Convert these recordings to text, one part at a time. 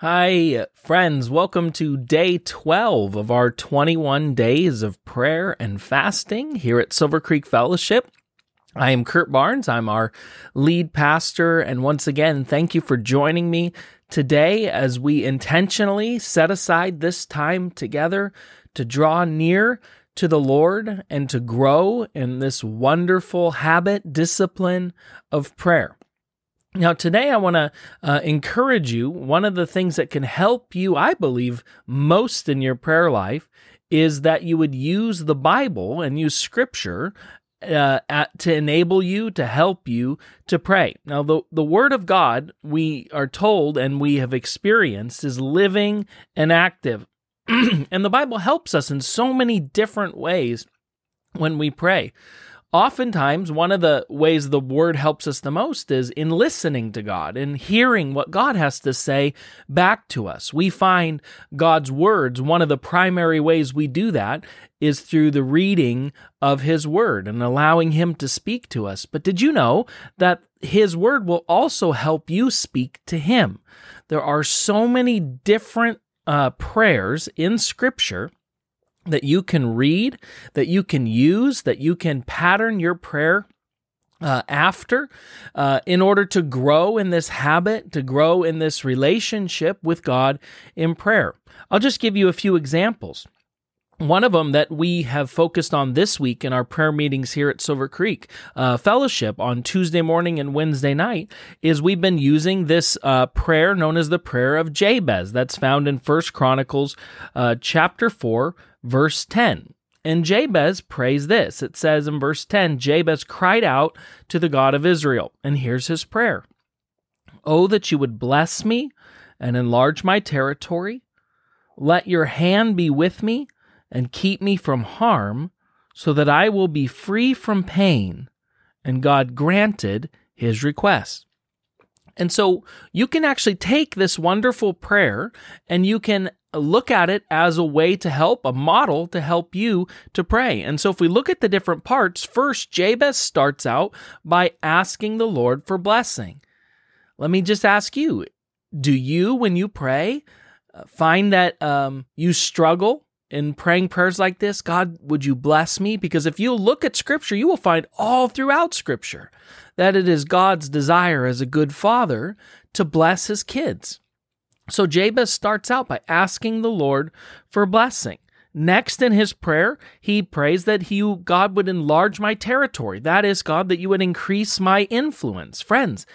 Hi, friends. Welcome to day 12 of our 21 days of prayer and fasting here at Silver Creek Fellowship. I am Kurt Barnes. I'm our lead pastor. And once again, thank you for joining me today as we intentionally set aside this time together to draw near to the Lord and to grow in this wonderful habit, discipline of prayer. Now, today I want to uh, encourage you. One of the things that can help you, I believe, most in your prayer life is that you would use the Bible and use scripture uh, at, to enable you, to help you to pray. Now, the, the Word of God, we are told and we have experienced, is living and active. and the Bible helps us in so many different ways when we pray oftentimes one of the ways the word helps us the most is in listening to God and hearing what God has to say back to us. We find God's words, one of the primary ways we do that is through the reading of his word and allowing him to speak to us. But did you know that his word will also help you speak to him? There are so many different uh, prayers in scripture that you can read, that you can use, that you can pattern your prayer uh, after uh, in order to grow in this habit, to grow in this relationship with God in prayer. I'll just give you a few examples. One of them that we have focused on this week in our prayer meetings here at Silver Creek uh, Fellowship on Tuesday morning and Wednesday night is we've been using this uh, prayer known as the prayer of Jabez. That's found in First Chronicles uh, chapter four, verse 10. And Jabez prays this. It says in verse 10 Jabez cried out to the God of Israel. And here's his prayer Oh, that you would bless me and enlarge my territory. Let your hand be with me and keep me from harm, so that I will be free from pain. And God granted his request. And so you can actually take this wonderful prayer and you can look at it as a way to help, a model to help you to pray. And so if we look at the different parts, first, Jabez starts out by asking the Lord for blessing. Let me just ask you do you, when you pray, uh, find that um, you struggle in praying prayers like this? God, would you bless me? Because if you look at Scripture, you will find all throughout Scripture that it is God's desire as a good father to bless his kids. So Jabez starts out by asking the Lord for blessing. Next in his prayer, he prays that he God would enlarge my territory. That is, God, that you would increase my influence. Friends,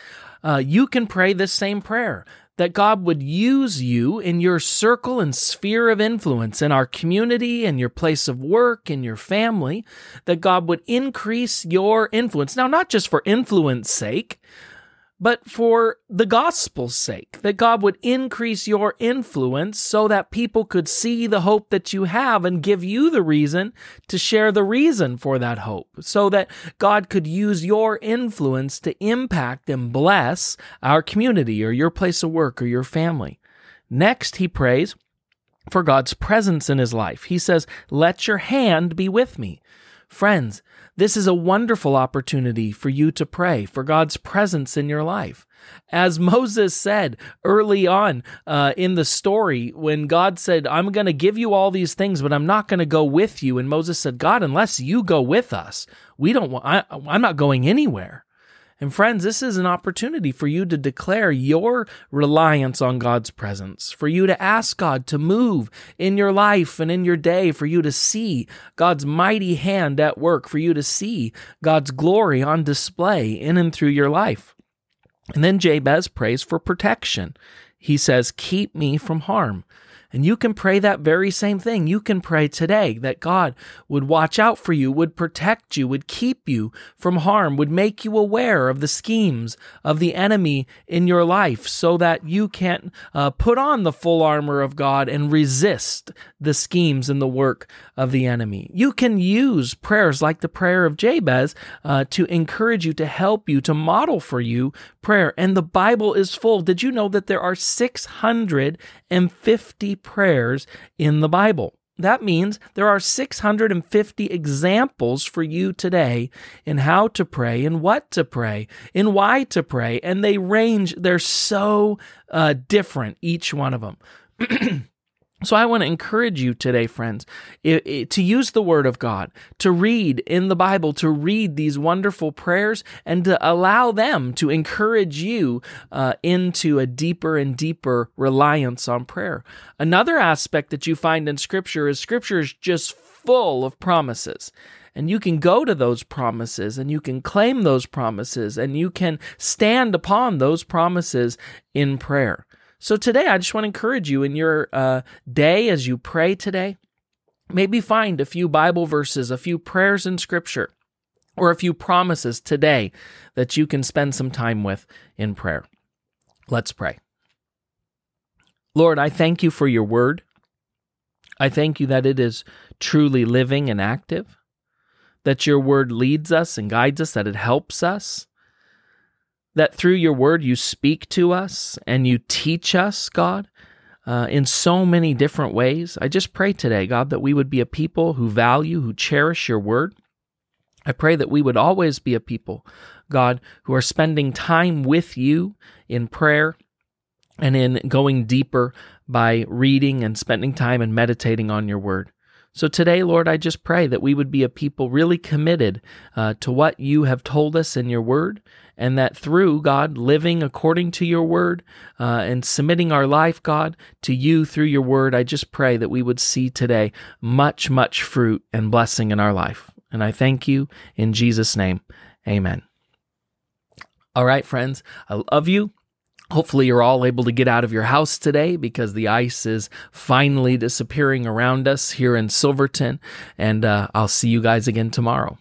uh, you can pray this same prayer that God would use you in your circle and sphere of influence in our community, in your place of work, in your family, that God would increase your influence. Now, not just for influence sake, but for the gospel's sake, that God would increase your influence so that people could see the hope that you have and give you the reason to share the reason for that hope, so that God could use your influence to impact and bless our community or your place of work or your family. Next, he prays for God's presence in his life. He says, Let your hand be with me. Friends, this is a wonderful opportunity for you to pray for God's presence in your life. As Moses said early on uh, in the story, when God said, I'm going to give you all these things, but I'm not going to go with you. And Moses said, God, unless you go with us, we don't want, I, I'm not going anywhere. And friends, this is an opportunity for you to declare your reliance on God's presence, for you to ask God to move in your life and in your day, for you to see God's mighty hand at work, for you to see God's glory on display in and through your life. And then Jabez prays for protection. He says, Keep me from harm. And you can pray that very same thing. You can pray today that God would watch out for you, would protect you, would keep you from harm, would make you aware of the schemes of the enemy in your life so that you can uh, put on the full armor of God and resist the schemes and the work of the enemy. You can use prayers like the prayer of Jabez uh, to encourage you, to help you, to model for you prayer. And the Bible is full. Did you know that there are 650 prayers in the Bible? That means there are 650 examples for you today in how to pray, in what to pray, in why to pray, and they range, they're so uh, different, each one of them. So, I want to encourage you today, friends, to use the Word of God, to read in the Bible, to read these wonderful prayers, and to allow them to encourage you uh, into a deeper and deeper reliance on prayer. Another aspect that you find in Scripture is Scripture is just full of promises. And you can go to those promises and you can claim those promises and you can stand upon those promises in prayer. So today, I just want to encourage you in your uh, day as you pray today, maybe find a few Bible verses, a few prayers in Scripture, or a few promises today that you can spend some time with in prayer. Let's pray. Lord, I thank you for your word. I thank you that it is truly living and active, that your word leads us and guides us, that it helps us, that through your word you speak to us and you teach us, God, uh, in so many different ways. I just pray today, God, that we would be a people who value, who cherish your word. I pray that we would always be a people, God, who are spending time with you in prayer and in going deeper by reading and spending time and meditating on your word. So today, Lord, I just pray that we would be a people really committed uh, to what you have told us in your word, and that through God living according to your word uh, and submitting our life, God, to you through your word, I just pray that we would see today much, much fruit and blessing in our life. And I thank you in Jesus' name. Amen. All right, friends, I love you. Hopefully, you're all able to get out of your house today because the ice is finally disappearing around us here in Silverton. And uh, I'll see you guys again tomorrow.